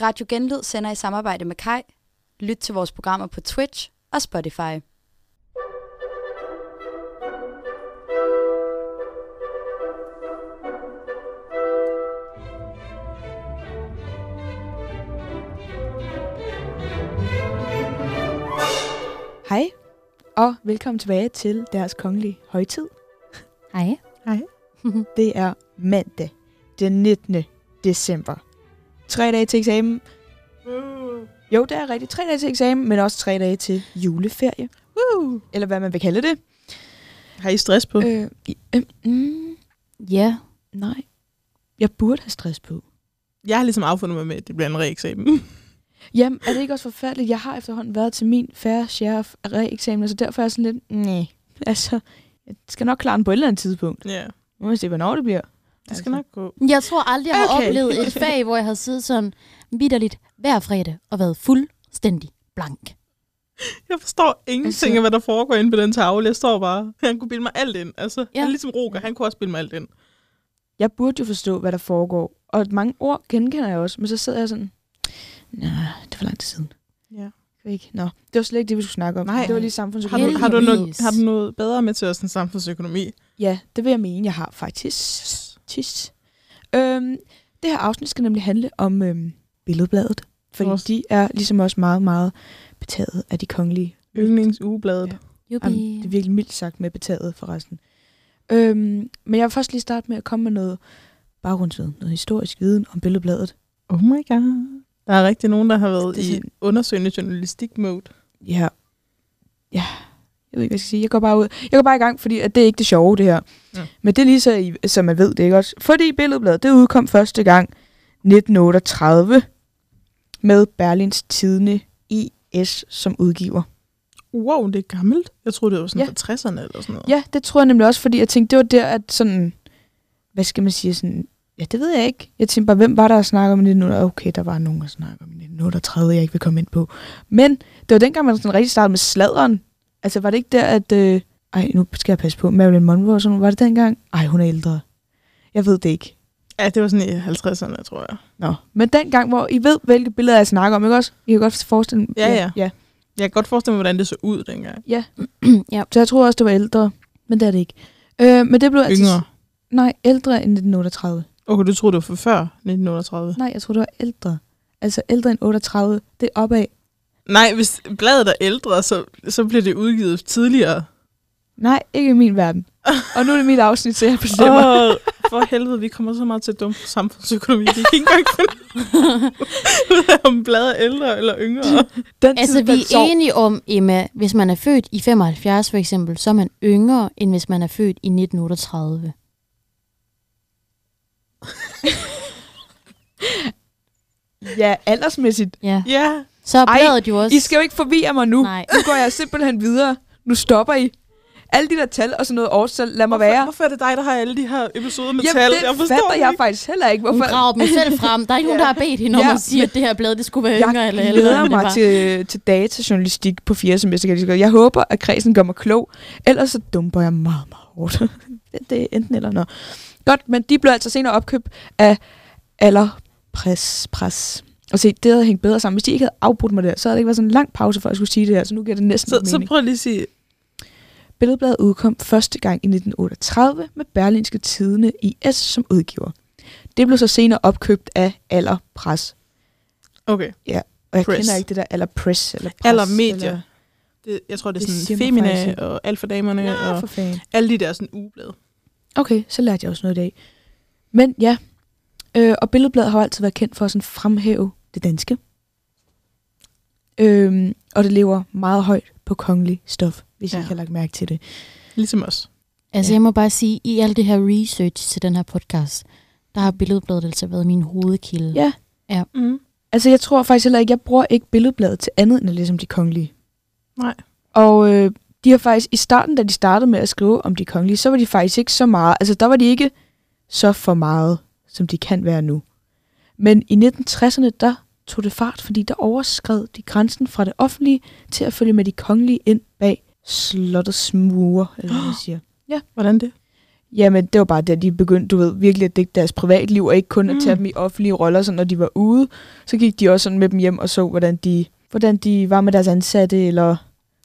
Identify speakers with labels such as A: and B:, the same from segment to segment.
A: Radio Genlyd sender i samarbejde med Kai. Lyt til vores programmer på Twitch og Spotify.
B: Hej, og velkommen tilbage til deres kongelige højtid.
A: Hej.
B: Hej. Det er mandag, den 19. december. Tre dage til eksamen. Jo, det er rigtigt. Tre dage til eksamen, men også tre dage til juleferie.
C: Woo!
B: Eller hvad man vil kalde det.
C: Har I stress på?
B: Øh, øh, mm,
A: Ja.
B: nej, jeg burde have stress på.
C: Jeg har ligesom affundet mig med, at det bliver en reeksamen.
B: Jamen, er det ikke også forfærdeligt? Jeg har efterhånden været til min færre share af re-eksamener, så derfor er jeg sådan lidt, nej, altså, jeg skal nok klare den på et eller andet tidspunkt.
C: ja,
B: Nu må se, hvornår det bliver.
C: Det skal nok gå.
D: Jeg tror aldrig, jeg har
B: Okay.
D: oplevet et fag, hvor jeg har siddet sådan vidderligt hver fredag og været fuldstændig blank.
C: Jeg forstår ingenting
B: Altså-
C: af, hvad der foregår inde på den tavle. Jeg står bare, han kunne bilde mig alt ind. Altså, ja. Han er ligesom Roger, han kunne også bilde mig alt ind.
B: Jeg burde jo forstå, hvad der foregår. Og mange ord genkender jeg også, men så sidder jeg sådan, nej, det for lang tid siden.
C: Ja.
B: Ikke? Nå, det var slet ikke det, vi skulle snakke om.
C: Nej.
B: Det var lige
C: Har
B: samfundsøkonomi.
C: du, har, du noget, har du noget bedre med til os end samfundsøkonomi?
B: Ja, det vil jeg mene, jeg har faktisk. Tis. Øhm, det her afsnit skal nemlig handle om øhm, Billedbladet. Fordi
C: Vores-
B: de er ligesom også meget, meget betaget af de kongelige.
C: Yndlingsugebladet.
B: Ja. Jamen, det er virkelig mildt sagt med betaget forresten. Øhm, men jeg vil først lige starte med at komme med noget baggrundsviden, noget historisk viden om Billedbladet.
C: Oh my god. Der er rigtig nogen, der har været
B: Det er
C: i
B: sådan-
C: undersøgende journalistik-mode.
B: Ja. Ja. Jeg ved ikke, hvad jeg skal sige. Jeg går bare ud. Jeg går bare i gang, fordi at det er ikke det sjove, det her.
C: Ja.
B: Men det er lige så, I- så man ved det, ikke også? Fordi Billedbladet, det udkom første gang 1938 med Berlins Tidende IS som udgiver.
C: Wow, det er gammelt. Jeg troede, det var sådan
B: Ja.
C: fra 60'erne eller sådan noget.
B: Ja, det tror jeg nemlig også, fordi jeg tænkte, det var der, at sådan... Hvad skal man sige? Sådan, ja, det ved jeg ikke. Jeg tænkte bare, hvem var der at snakke om i 1938? Okay, der var nogen, der snakkede om i 1938, jeg ikke vil komme ind på. Men det var dengang, man sådan rigtig startede med sladeren. Altså, var det ikke der, at... Øh, ej, nu skal jeg passe på. Marilyn Monroe og sådan. Var det dengang? Ej, hun er ældre. Jeg ved det ikke.
C: Ja, det var sådan i 50'erne, tror jeg.
B: Nå. Men dengang, hvor I ved, hvilke billeder jeg snakker om, ikke også? I kan godt forestille
C: Ja, ja.
B: ja.
C: Jeg kan godt forestille mig, hvordan det så ud dengang.
B: ja.
D: ja.
B: Så jeg tror også, det var ældre. Men det er det ikke. Øh, men det blev altså...
C: Yngre.
B: Nej, ældre end 1938.
C: Okay, du troede, det var for før 1938?
B: Nej, jeg tror det var ældre. Altså ældre end 38. Det er opad.
C: Nej, hvis bladet er ældre, så, så bliver det udgivet tidligere.
B: Nej, ikke i min verden. Og nu er det mit afsnit, så jeg bestemmer.
C: Åh, for helvede, vi kommer så meget til dum samfundsøkonomi. Vi kan ikke engang finde ud af, om bladet er ældre eller yngre.
B: Den
D: Altså,
B: tid,
D: vi er
B: sov.
D: enige om, Emma, hvis man er født i 75 for eksempel, så er man yngre, end hvis man er født i 1938.
B: Ja, aldersmæssigt.
D: Ja.
C: Ja,
D: Så er bladet jo også...
B: I skal jo ikke forvirre mig nu.
D: Nej.
B: Nu går jeg simpelthen videre. Nu stopper I. Alle de der tal og sådan noget årstal, lad mig
C: hvorfor,
B: være.
C: hvorfor er det dig, der har alle de her episoder med
B: Jamen,
C: tal?
B: det
C: jeg forstår
B: jeg
C: ikke.
B: faktisk heller ikke.
D: Hun
B: Hvorfor?
D: graver dem selv frem. Der er ikke nogen, der har bedt hende om
B: Ja,
D: at sige, at det her blad, det skulle være yngre
B: Jeg
D: eller ældre.
B: glæder
D: end det
B: mig til, til datajournalistik på 4. semester. kan jeg. Jeg håber, at kredsen gør mig klog. Ellers så dumper jeg meget, meget hårdt. det, det er enten eller noget. Godt, men de blev altså senere opkøbt af Allerpress. Press. Og se, det havde hængt bedre sammen. Hvis de ikke havde afbrudt mig der, så havde det ikke været sådan en lang pause, for at jeg skulle sige det her. Så nu giver det næsten
C: Så,
B: så,
C: så
B: mening.
C: prøv lige at sige,
B: Billedbladet udkom første gang i 1938 med Berlinske Tidene IS som udgiver. Det blev så senere opkøbt af Allerpress.
C: okay,
B: Og jeg
C: Press.
B: kender ikke det der Allerpress. Eller press,
C: Aller Media.
B: Eller,
C: det, jeg tror, det er
B: Det
C: sådan
B: mig
C: Femina
B: faktisk
C: og Alfa-damerne
B: ja,
C: og
B: for fanden.
C: alle de der sådan ugeblade.
B: Okay, så lærte jeg også noget i dag. Men ja, øh, og Billedbladet har altid været kendt for at sådan fremhæve det danske. Øhm, og det lever meget højt på kongelig stof, hvis ja. I
C: Ja.
B: har lagt mærke til det.
C: Ligesom os.
D: Altså,
B: Ja.
D: jeg må bare sige, i alt det her research til den her podcast, der har Billedbladet altså været min hovedkilde.
B: Ja.
C: Mm.
B: Altså, jeg tror faktisk heller ikke, jeg bruger ikke Billedbladet til andet end ligesom de kongelige.
C: Nej.
B: Og øh, de har faktisk, i starten, da de startede med at skrive om de kongelige, så var de faktisk ikke så meget, altså der var de ikke så for meget, som de kan være nu. Men i 1960'erne, der tog det fart, fordi der overskred de grænsen fra det offentlige til at følge med de kongelige ind bag slottets mure, eller hvad man siger.
C: Hvordan det?
B: Jamen, det var bare det, at de begyndte, du ved, virkelig at dække deres privatliv, og ikke kun at tage
C: Mm.
B: dem i offentlige roller, så når de var ude, så gik de også sådan med dem hjem og så, hvordan de, hvordan de var med deres ansatte, eller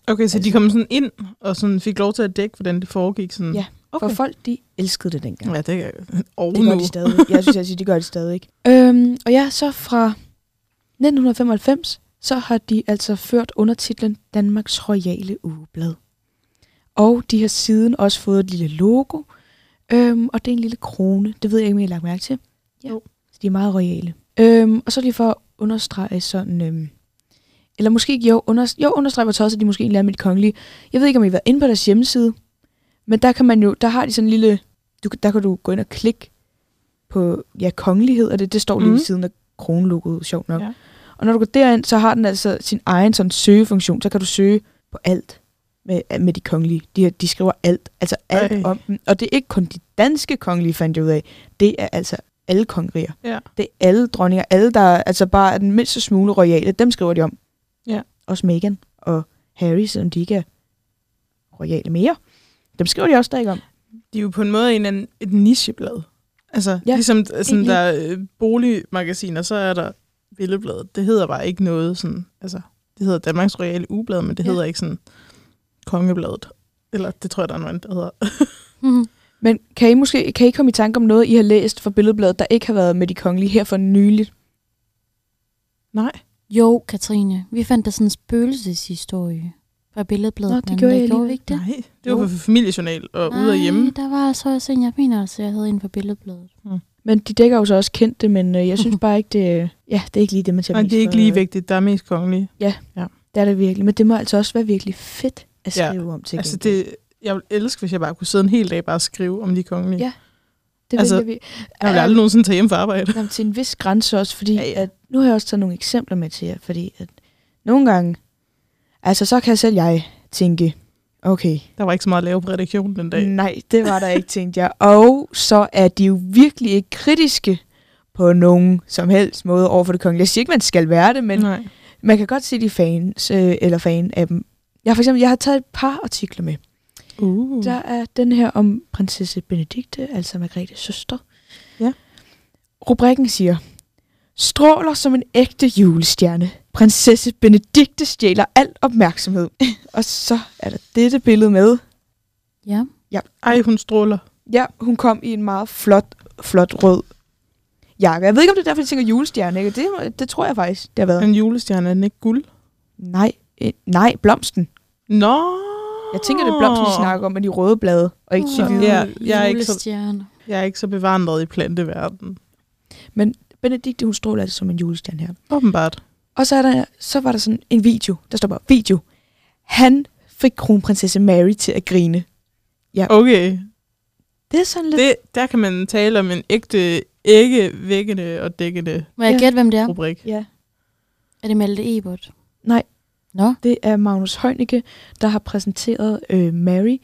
C: Okay, så de
B: Altså-
C: kom sådan ind og sådan fik lov til at dække, hvordan det foregik. Sådan.
B: Ja,
C: okay.
B: for folk, de elskede det dengang.
C: Ja, det og
B: Det
C: nu.
B: gør de stadig. Jeg synes, jeg siger, de gør det stadig. Ikke? Øhm, og ja, så fra 1995, så har de altså ført undertitlen Danmarks Royale Ugeblad. Og de har siden også fået et lille logo, øhm, og det er en lille krone. Det ved jeg ikke, om I har lagt mærke til. Ja.
C: Jo.
B: Så de er meget royale. Øhm, og så de for at understrege sådan... Øhm, eller måske ikke, jo, under, jo understrege hvor tosset de måske egentlig er med de kongelige. Jeg ved ikke, om I har været inde på deres hjemmeside, men der kan man jo, der har de sådan en lille, du, der kan du gå ind og klikke på, ja, kongelighed, og det, det står lige
C: Mhm.
B: ved siden af kronlogoet, sjovt nok.
C: Ja.
B: Og når du går derind, så har den altså sin egen sådan søgefunktion, så kan du søge på alt med, med de kongelige. De, de skriver alt, altså alt
C: Ej.
B: om dem. Og det er ikke kun de danske kongelige, fandt jeg ud af. Det er altså alle kongeriger.
C: Ja.
B: Det er alle dronninger, alle der altså bare er den mindste smule royale, dem skriver de om.
C: Ja.
B: Også Meghan og Harry, selvom de ikke er royale mere. Dem skriver de også der ikke om.
C: De er jo på en måde en, anden- et nicheblad. Altså,
B: Ja,
C: ligesom sådan,
B: egentlig.
C: der er øh, boligmagasiner, så er der Billedbladet. Det hedder bare ikke noget sådan, altså, det hedder Danmarks Royale Ugeblad, men det
B: Ja.
C: hedder ikke sådan Kongebladet. Eller det tror jeg, der er noget der hedder.
D: Mhm.
B: Men kan I måske kan I komme i tanke om noget, I har læst fra Billedbladet, der ikke har været med de kongelige her for nyligt?
C: Nej.
D: Jo, Katrine, vi fandt der sådan en spøgelseshistorie fra Billedbladet.
B: Nå, det gjorde jeg
D: gjorde ikke det?
C: Nej, det var
B: Jo.
C: for familiejournal og ude og hjemme.
D: Nej, der var altså også en, jeg mener altså, jeg havde en på Billedbladet.
B: Men de dækker jo så også kendte, men øh, jeg synes bare ikke, det, ja, det er ikke lige det, man tager
C: Nej, det er ikke lige vigtigt. Der er mest kongelige.
B: Det er det virkelig. Men det må altså også være virkelig fedt at
C: Ja,
B: skrive om til
C: Altså,
B: gengæld.
C: det, jeg vil elske, hvis jeg bare kunne sidde en hel dag bare og skrive om de kongelige.
B: Ja. det
C: altså,
B: altså, vi.
C: Jeg vil aldrig nogensinde tage hjem for arbejde.
B: Jamen, til en vis grænse også, fordi
C: Ja,
B: ja,
C: ja.
B: ja. At, nu har jeg også taget nogle eksempler med til jer, fordi at nogle gange, altså så kan selv jeg tænke, okay,
C: Der var ikke så meget at lave på redaktionen den dag.
B: nej, det var der ikke, tænkte jeg. Og så er de jo virkelig ikke kritiske på nogen som helst måde over for det kongelige. Jeg siger ikke, man skal være det, men
C: Nej.
B: man kan godt se de fans, øh, eller fan af dem. Jeg, for eksempel, jeg har taget et par artikler med.
C: Uh.
B: Der er den her om prinsesse Benedikte, altså Margrethes søster.
C: Ja.
B: Rubrikken siger, stråler som en ægte julestjerne. Prinsesse Benedikte stjæler al opmærksomhed. Og så er der dette billede med.
D: Ja.
C: Ej, hun stråler.
B: Ja, hun kom i en meget flot, flot rød jakke. Jeg ved ikke, om det er derfor, jeg tænker julestjerne. Ikke? Det, det tror jeg faktisk, det har været.
C: En julestjerne, er den ikke guld?
B: Nej, øh, nej, blomsten.
C: Nå!
B: Jeg tænker, det er blomsten, vi snakker om, med de røde blade, og ikke de hvide.
C: Ja, jeg er ikke så-
D: julestjerne.
C: Jeg er ikke så bevandret i planteverdenen.
B: Benedikte, hun stråler altså som en julestjerne her.
C: Åbenbart.
B: Og så, er der, så var der sådan en video, der står bare, video. Han fik kronprinsesse Mary til at grine.
C: Okay.
B: Det er sådan lidt...
C: Det, der kan man tale om en ægte, ikke vækkende og dækkende
D: Må jeg
B: Ja.
D: gætte, hvem det er?
C: rubrik.
B: Ja,
D: Er det Malte Ebert?
B: Nej.
D: Nå,
B: det er Magnus Heunicke, der har præsenteret øh, Mary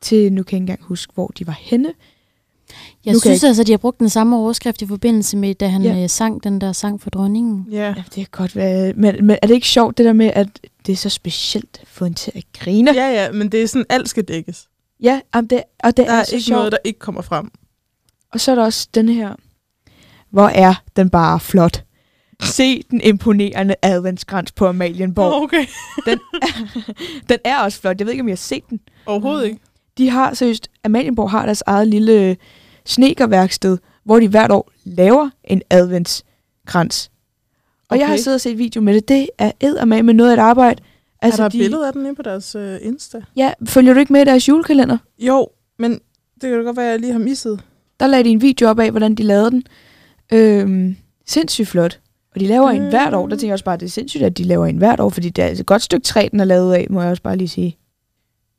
B: til, nu kan jeg ikke engang huske, hvor de var henne.
D: Jeg
B: Nu
D: synes
B: jeg
D: altså, de har brugt den samme overskrift i forbindelse med, da han
B: Ja.
D: ja. sang den der sang for dronningen.
C: Ja.
B: Ja, det kan godt være... Men, men er det ikke sjovt, det der med, at det er så specielt at få hende til at grine?
C: ja, ja, men det er sådan, alt skal dækkes.
B: ja jamen det, og det
C: Der
B: er,
C: er
B: så
C: ikke
B: sjovt.
C: noget, der ikke kommer frem.
B: Og så er der også den her. Hvor er den bare flot. Se den imponerende adventskrans på Amalienborg.
C: Okay.
B: Den, den er også flot. Jeg ved ikke, om jeg har set den.
C: Overhovedet ikke.
B: De har seriøst, Amalienborg har deres eget lille snekerværksted, hvor de hvert år laver en adventskrans. Og okay. jeg har siddet og set video med det. Det er eddermame med noget af et arbejde.
C: Altså, er der
B: de,
C: de... billeder af den inde på deres uh, Insta?
B: Ja, følger du ikke med i deres julekalender?
C: Jo, men det kan godt være, at jeg lige har misset.
B: Der lagde de en video op af, hvordan de lavede den. Øhm, sindssygt flot. Og de laver en
C: Mm.
B: hvert år. Der tænker jeg også bare, at det er sindssygt, at de laver en hvert år, fordi det er altså et godt stykke træ, den er lavet af, må jeg også bare lige sige.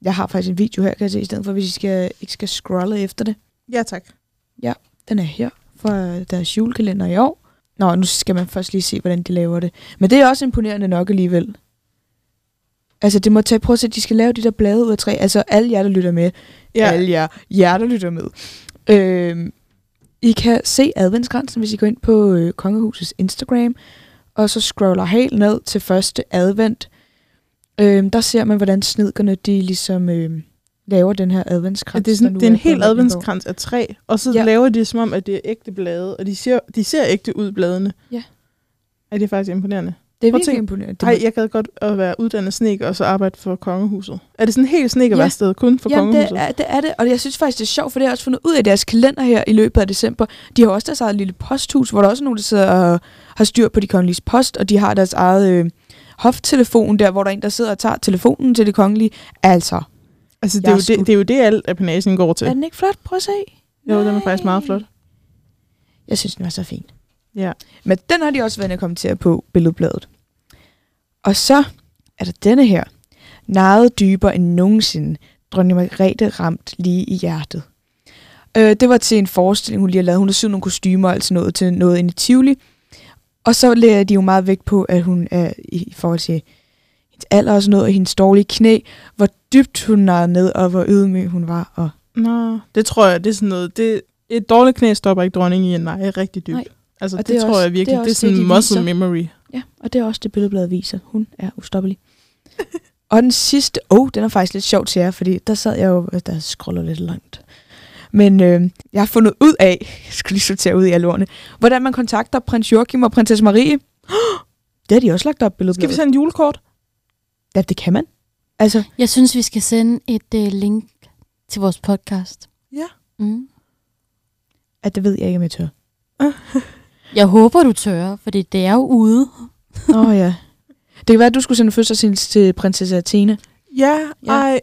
B: Jeg har faktisk en video her, kan jeg se, i stedet for, hvis I skal, ikke skal scrolle efter det.
C: Ja, tak.
B: Den er her fra deres julekalender i år. Nå, nu skal man først lige se, hvordan de laver det. Men det er også imponerende nok alligevel. Altså, det må tage, prøv at se, de skal lave de der blade ud af træ. Altså, alle jer, der lytter med.
C: Ja.
B: Alle jer, jer der lytter med. Øhm, I kan se adventsgrænsen, hvis I går ind på øh, Kongehusets Instagram, og så scroller helt ned til første advent. Øhm, der ser man, hvordan snedkerne, de ligesom, øhm, laver den her
C: Ja,
B: adventskrans.
C: det er, sådan, det er en helt
B: Amalienborg.
C: adventskrans af træ, og så
B: Ja.
C: ja. laver de som om, at det er ægte blade, og de ser, de ser ægte ud, bladene.
B: Ja.
C: Er det er faktisk imponerende.
B: Det er
C: Prøv
B: virkelig imponerende.
C: Nej, jeg gad godt at være uddannet sneker, og så arbejde for kongehuset. Er det sådan helt snekerværsted, kun for
B: Jamen,
C: kongehuset?
B: det er, det er det, og jeg synes faktisk, det er sjovt, for det har jeg også fundet ud af deres kalender her i løbet af december. De har også deres eget lille posthus, hvor der også er nogen, der sidder og har styr på de kongelige post, og de har deres eget øh, hoftelefon der, hvor der er en, der sidder og tager telefonen til det kongelige. Altså,
C: altså, det er, jo
B: sgu-
C: det, det er jo det, alt apanagen går til.
B: er den ikke flot? Prøv at se.
C: Jo, den er faktisk meget
B: Nej.
C: flot.
B: Jeg synes, den var så fin.
C: Ja.
B: Men den har de også været og kommentere på billedbladet. Og så er der denne her. Naret dybere end nogensinde. Dronning Margrethe ramt lige i hjertet. Øh, det var til en forestilling, hun lige har lavet. Hun har syet nogle kostymer og altså noget til noget inde i Tivoli. Og så lægger de jo meget vægt på, at hun er i forhold til hendes alder og sådan noget, og hendes dårlige knæ, hvor dybt hun narrede ned, og hvor ydmyg hun var. Og
C: Nå, det tror jeg, det er sådan noget. Det, et dårligt knæ stopper ikke dronningen i en nej, rigtig dybt.
B: Nej.
C: Altså,
B: Og
C: det,
B: det
C: tror
B: også-
C: jeg virkelig.
B: det er
C: Det er, sådan
B: de
C: muscle
B: viser.
C: memory.
B: Ja, og det er også det billedbladet viser. Hun er ustoppelig. og den sidste, oh, den er faktisk lidt sjov til jer, fordi der sad jeg jo, der scroller lidt langt. Men øh, jeg har fundet ud af, jeg skal lige sortere ud i alle ordene, hvordan man kontakter prins Joachim og prinsesse Marie. Det har de også lagt op
C: Skal
B: billedbladet.
C: vi sende en julekort?
B: Ja, det kan man. Altså,
D: Jeg synes, vi skal sende et uh, link til vores podcast.
C: Ja.
D: Mm.
B: at det ved jeg ikke, om jeg tør.
D: Jeg håber, du tør, for det er jo ude.
B: Åh oh, ja. Det kan være, at du skulle sende fødselshils til prinsesse Athena.
C: Ja,
B: Ja.
C: ej.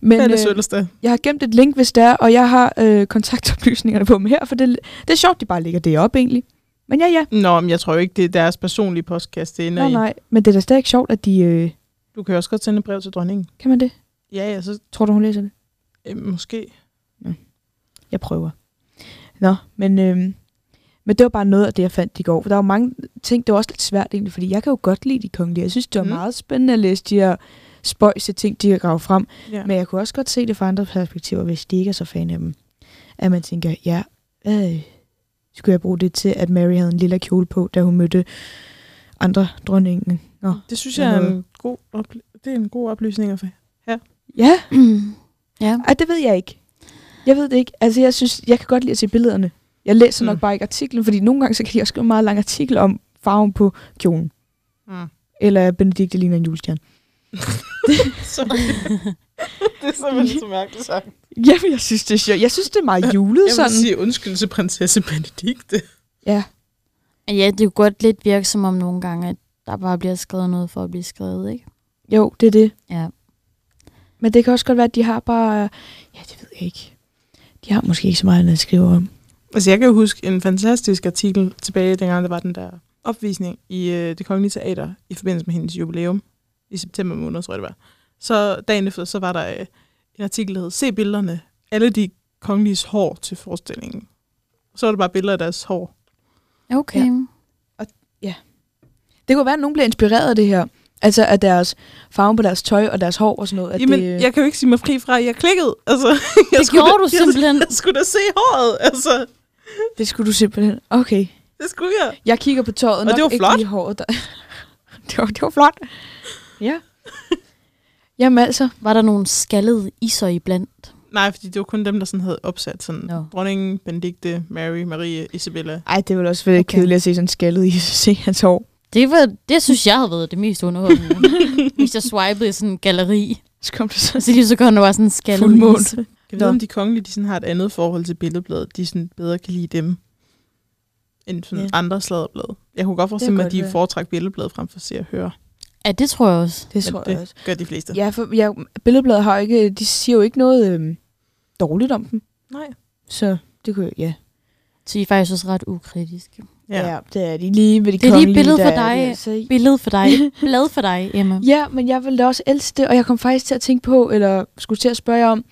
B: Men
C: Men,
B: øh,
C: øh,
B: jeg har gemt et link, hvis det er, og jeg har øh, kontaktoplysningerne på dem her, for det, det er sjovt, de bare ligger det op egentlig. Men ja, ja.
C: Nå, men jeg tror jo ikke, det er deres personlige postkasse, det ender
B: Nej,
C: i.
B: nej. Men det er da stadig sjovt, at de... Øh,
C: Du kan også godt sende et brev til dronningen.
B: kan man det?
C: Ja, ja, så
B: Tror du, hun læser det?
C: øh, måske.
B: Jeg prøver. Nå, men, øh, men det var bare noget af det, jeg fandt i går. For der var mange ting, det var også lidt svært egentlig, fordi jeg kan jo godt lide de kongelige. Jeg synes, det var
C: Mm.
B: meget spændende at læse de her spøjse ting, de har gravet frem.
C: Ja.
B: Men jeg kunne også godt se det fra andre perspektiver, hvis de ikke er så fan af dem. At man tænker, ja, øh, skulle jeg bruge det til, at Mary havde en lille kjole på, da hun mødte andre dronningen. Nå.
C: Det synes jeg er en god, oply- det er en god oplysning at få.
B: Ja,
D: ja.
B: Ej, det ved jeg ikke. Jeg ved det ikke. Altså, jeg synes, jeg kan godt lide at se billederne. Jeg læser nok
C: Mm.
B: bare ikke artiklen, fordi nogle gange så kan de også skrive en meget lang artikel om farven på kjolen.
C: Mm.
B: Eller Benedikte ligner en julestjerne.
C: Så, det er simpelthen så mærkeligt sagt.
B: Jamen, jeg synes, det er sjovt. Jeg synes, det er meget julet
C: Jeg
B: sådan.
C: vil sige undskyld til prinsesse Benedikte.
B: Ja.
D: ja, det kunne godt lidt virke som om nogle gange, at der bare bliver skrevet noget for at blive skrevet, ikke?
B: Jo, det er det.
D: Ja.
B: Men det kan også godt være, at de har bare... Ja, det ved jeg ikke. De har måske ikke så meget andet at skrive om.
C: Altså, jeg kan jo huske en fantastisk artikel tilbage, dengang der var den der opvisning i øh, det kongelige teater i forbindelse med hendes jubilæum i september måned, tror jeg det var. Så dagen efter, så var der øh, en artikel, der hed Se billederne. Alle de kongeliges hår til forestillingen. Så var det bare billeder af deres hår.
D: Okay.
B: Ja. Det kunne være, at nogen bliver inspireret af det her. Altså af deres farve på deres tøj og deres hår og sådan noget. At
C: Jamen,
B: det,
C: jeg kan jo ikke sige mig fri fra, at jeg klikkede. Altså, jeg
D: Det gjorde
C: da,
D: du simpelthen.
C: Jeg, jeg skulle da se håret, altså.
B: det skulle du simpelthen... Okay.
C: Det skulle jeg.
B: Jeg kigger på tøjet,
C: Og
B: nok
C: det var
B: ikke
C: flot.
B: lige håret. Der. det, var, det var flot. Ja. Jamen altså,
D: Var der nogle skaldede iser iblandt?
C: Nej, fordi det var kun dem, der sådan havde opsat sådan
D: Nå.
C: dronningen, Benedikte, Mary, Marie, Isabella.
B: ej, det ville også
D: okay.
B: kedeligt at se sådan skaldet i se hans hår.
D: Det, var, det synes jeg havde været det mest underholdende. Hvis jeg swipede i sådan en galleri,
B: Så kom det så
D: så lige så kom der bare sådan en is.
C: Kan vi vide, om de kongelige de sådan har et andet forhold til billedbladet? De sådan bedre kan lide dem, end sådan
B: Ja.
C: andre sladderblade. Jeg kunne godt forestille mig, at de foretrækker billedbladet frem for at se og høre.
D: Ja, det tror jeg også.
B: Det
C: Men
B: tror
C: det
B: jeg også.
C: gør de fleste.
B: Ja, for ja, billedbladet har ikke, de siger jo ikke noget øhm, dårligt om dem.
C: Nej.
B: Så det kunne ja.
D: Så de er faktisk også ret ukritiske.
C: Ja.
B: ja. det er de lige ved de
D: Det er lige billedet
B: der
D: for dig. Billede for dig. Blad for dig, Emma.
B: Ja, men jeg ville da også elske det, og jeg kom faktisk til at tænke på, eller skulle til at spørge jer om,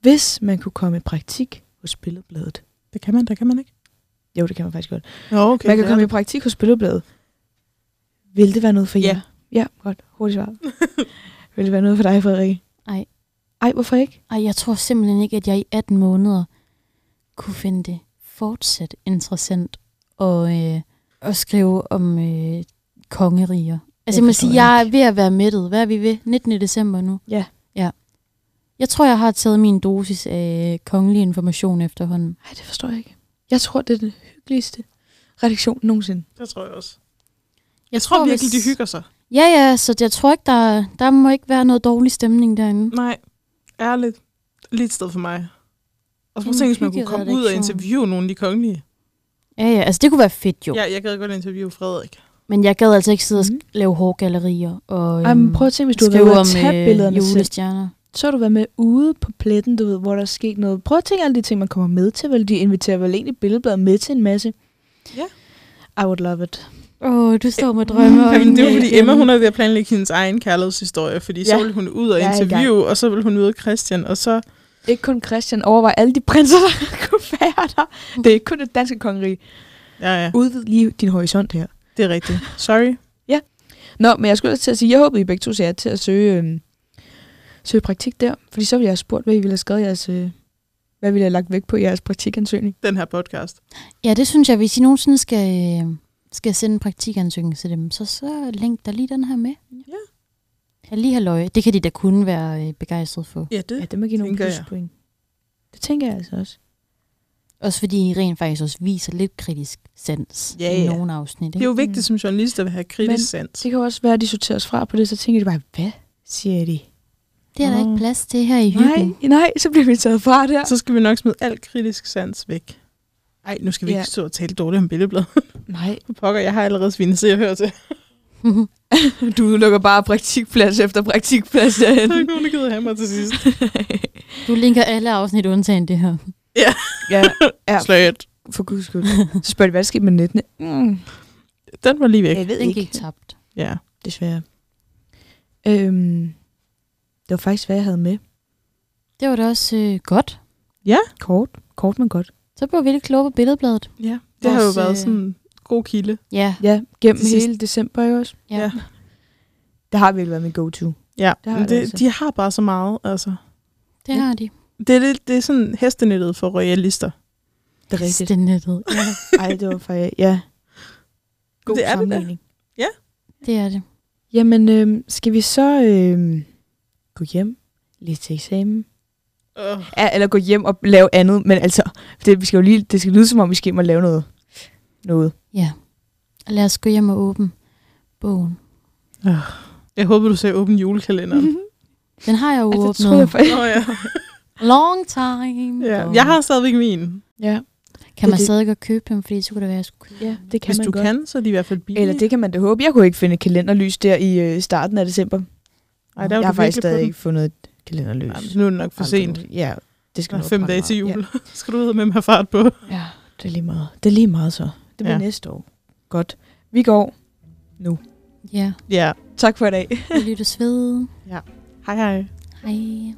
B: hvis man kunne komme i praktik hos Billedbladet.
C: Det kan man, det kan man ikke.
B: Jo, det kan man faktisk godt.
C: Nå, okay.
B: man kan
C: ja.
B: komme i praktik hos Billedbladet. Vil det være noget for
C: Ja.
B: jer? Ja, godt. Hurtigt svar. Vil det være noget for dig, Frederikke?
D: Nej.
B: Ej, hvorfor ikke?
D: Ej, jeg tror simpelthen ikke, at jeg i 18 måneder kunne finde det fortsat interessant at, øh, at skrive om øh, kongeriger. Altså, jeg må sige,
B: jeg
D: jeg er ved at være mættet. Hvad er vi ved? 19. december nu.
B: Ja.
D: Ja. Jeg tror, jeg har taget min dosis af kongelig information efterhånden.
B: Nej, det forstår jeg ikke. Jeg tror, det er den hyggeligste redaktion nogensinde.
C: Det tror jeg også. Jeg tror virkelig,
D: hvis-
C: de hygger sig.
D: Ja, ja, så jeg tror ikke, der, der må ikke være noget dårlig stemning derinde.
C: Nej, ærligt. Lige et sted for mig. Og så
D: En
C: tænke, hvis man kunne komme ud og interviewe nogle af de kongelige.
D: Ja, ja, altså det kunne være fedt jo.
C: Ja, jeg gad godt interviewe Frederik.
D: Men jeg gad altså ikke sidde og sk- lave hårgallerier og
B: Ej, men prøv at tænke, hvis du havde
D: skrive
B: været
D: om
B: at tage billederne
D: øh,
B: selv.
D: julestjerner.
B: Så har du været med ude på pletten, du ved, hvor der er sket noget. Prøv at tænke alle de ting, man kommer med til. Vel, de inviterer vel egentlig billedbladet med til en masse.
C: Ja.
B: I would love it.
D: Åh, oh, du står med drømme og
C: Jamen, det er jo fordi Emma, hun er ved at planlægge hendes egen kærlighedshistorie, fordi så
B: Ja.
C: vil hun ud og
B: er
C: interviewe, og så vil hun møde Christian, og så...
B: Ikke kun Christian, overvej alle de prinser, der kunne være der. Det er ikke kun det danske kongerige.
C: Ja, ja,
B: Udvid lige din horisont her.
C: det er rigtigt. Sorry.
B: Nå, men jeg skulle også til at sige, jeg håbede, I begge to sagde til at søge, øhm, søge praktik der. Fordi så ville jeg have spurgt, hvad I ville have skrevet jeres, øh, hvad ville I have lagt vægt på i jeres praktikansøgning.
C: Den her podcast.
D: Ja, det synes jeg, hvis I nogensinde skal, øh, skal sende en praktikansøgning til dem, så, så link der lige den her med.
C: Ja.
D: Jeg lige halløj. Det kan de da kun være øh, begejstret for.
C: Ja, det.
B: Ja, det må give nogle
C: jeg.
B: pluspoint. Det tænker jeg altså også.
D: Også fordi I rent faktisk også viser lidt kritisk sans
C: Ja,
D: i
C: ja.
D: nogle afsnit.
C: Det er jo
D: ikke?
C: vigtigt som journalist at have kritisk
B: Men-
C: sans.
B: Det kan jo også være, at de sorterer os fra på det, så tænker de bare, hvad siger de?
D: Det er der
B: Nå.
D: ikke plads til her i
B: Nej,
D: hyggen.
B: nej, så bliver vi taget fra der.
C: Så skal vi nok smide alt kritisk sans væk. Ej, nu skal vi
B: Ja.
C: ikke stå og tale dårligt om billedblad.
B: Nej,
C: Pokker, jeg har allerede svinet se og høre til.
B: du lukker bare praktikplads efter praktikplads
C: Så er
B: derhen.
C: ikke nogen, der gider have mig til sidst.
D: du linker alle afsnit undtagen det her.
B: ja, ja,
C: Slet.
B: for guds skyld. Så spørger de, hvad der skete med nettene? Mm,
C: Den var lige væk.
B: jeg ved
D: Den
B: ikke,
D: gik tabt.
C: Ja.
B: desværre. Øhm, det var faktisk, hvad jeg havde med.
D: Det var da også øh, godt.
B: Kort, kort men godt.
D: Så blev vi lidt klogere på billedbladet.
C: ja. Det har jo
D: Vores,
C: været
D: øh,
C: sådan god kilde.
D: Ja,
B: Ja, gennem
C: sidst.
B: hele december jo også.
D: ja.
C: Ja.
D: ja.
B: Det har virkelig været min go-to.
C: Ja,
B: Det har det
C: det,
B: altså.
C: de har bare så meget. Altså.
D: det
B: Ja.
D: har de.
C: Det, er lidt, det er sådan hestenettet for royalister.
B: Det er rigtigt.
D: Stenettet. Ja,
B: Ej, det var faktisk, ja. God
C: Det er det
B: sammenligning.
D: det er det.
B: Jamen, øhm, skal vi så øhm, gå hjem lidt til eksamen?
C: Uh.
B: Ja, eller gå hjem og lave andet, men altså, det, vi skal jo lige, det skal lyde som om, vi skal hjem og lave noget. Noget.
D: Ja. Lad os gå hjem og åbne bogen.
C: Jeg håber, du sagde åben julekalenderen.
D: Den har jeg jo
B: Altså,
D: åbnet.
B: jeg faktisk.
C: Nå ja.
D: Long time.
C: ja. Jeg har stadigvæk min.
B: Ja,
D: Kan man
B: det-
D: stadig godt købe dem, fordi så kunne det være, at jeg skulle købe
B: ja, det kan
C: Hvis
B: man
C: du
B: godt.
C: kan, så er de i hvert fald billige.
B: Eller det kan man da håbe. Jeg kunne ikke finde et kalenderlys der i øh, starten af december.
C: Ej, der er
B: jeg har faktisk stadig ikke fundet et kalenderlys.
C: Ej, men nu er det nok for sent.
B: Ja, det skal
C: er
B: nok
C: fem dage til jul. skal du ud med have fart på?
B: Ja, ja, det er lige meget. Det er lige meget så. Det bliver
C: Ja.
B: ja. næste år. Godt. Vi går.
D: Ja,
C: Ja.
B: Tak for i dag.
D: vi lyttes ved.
C: Hej hej.
D: Hej.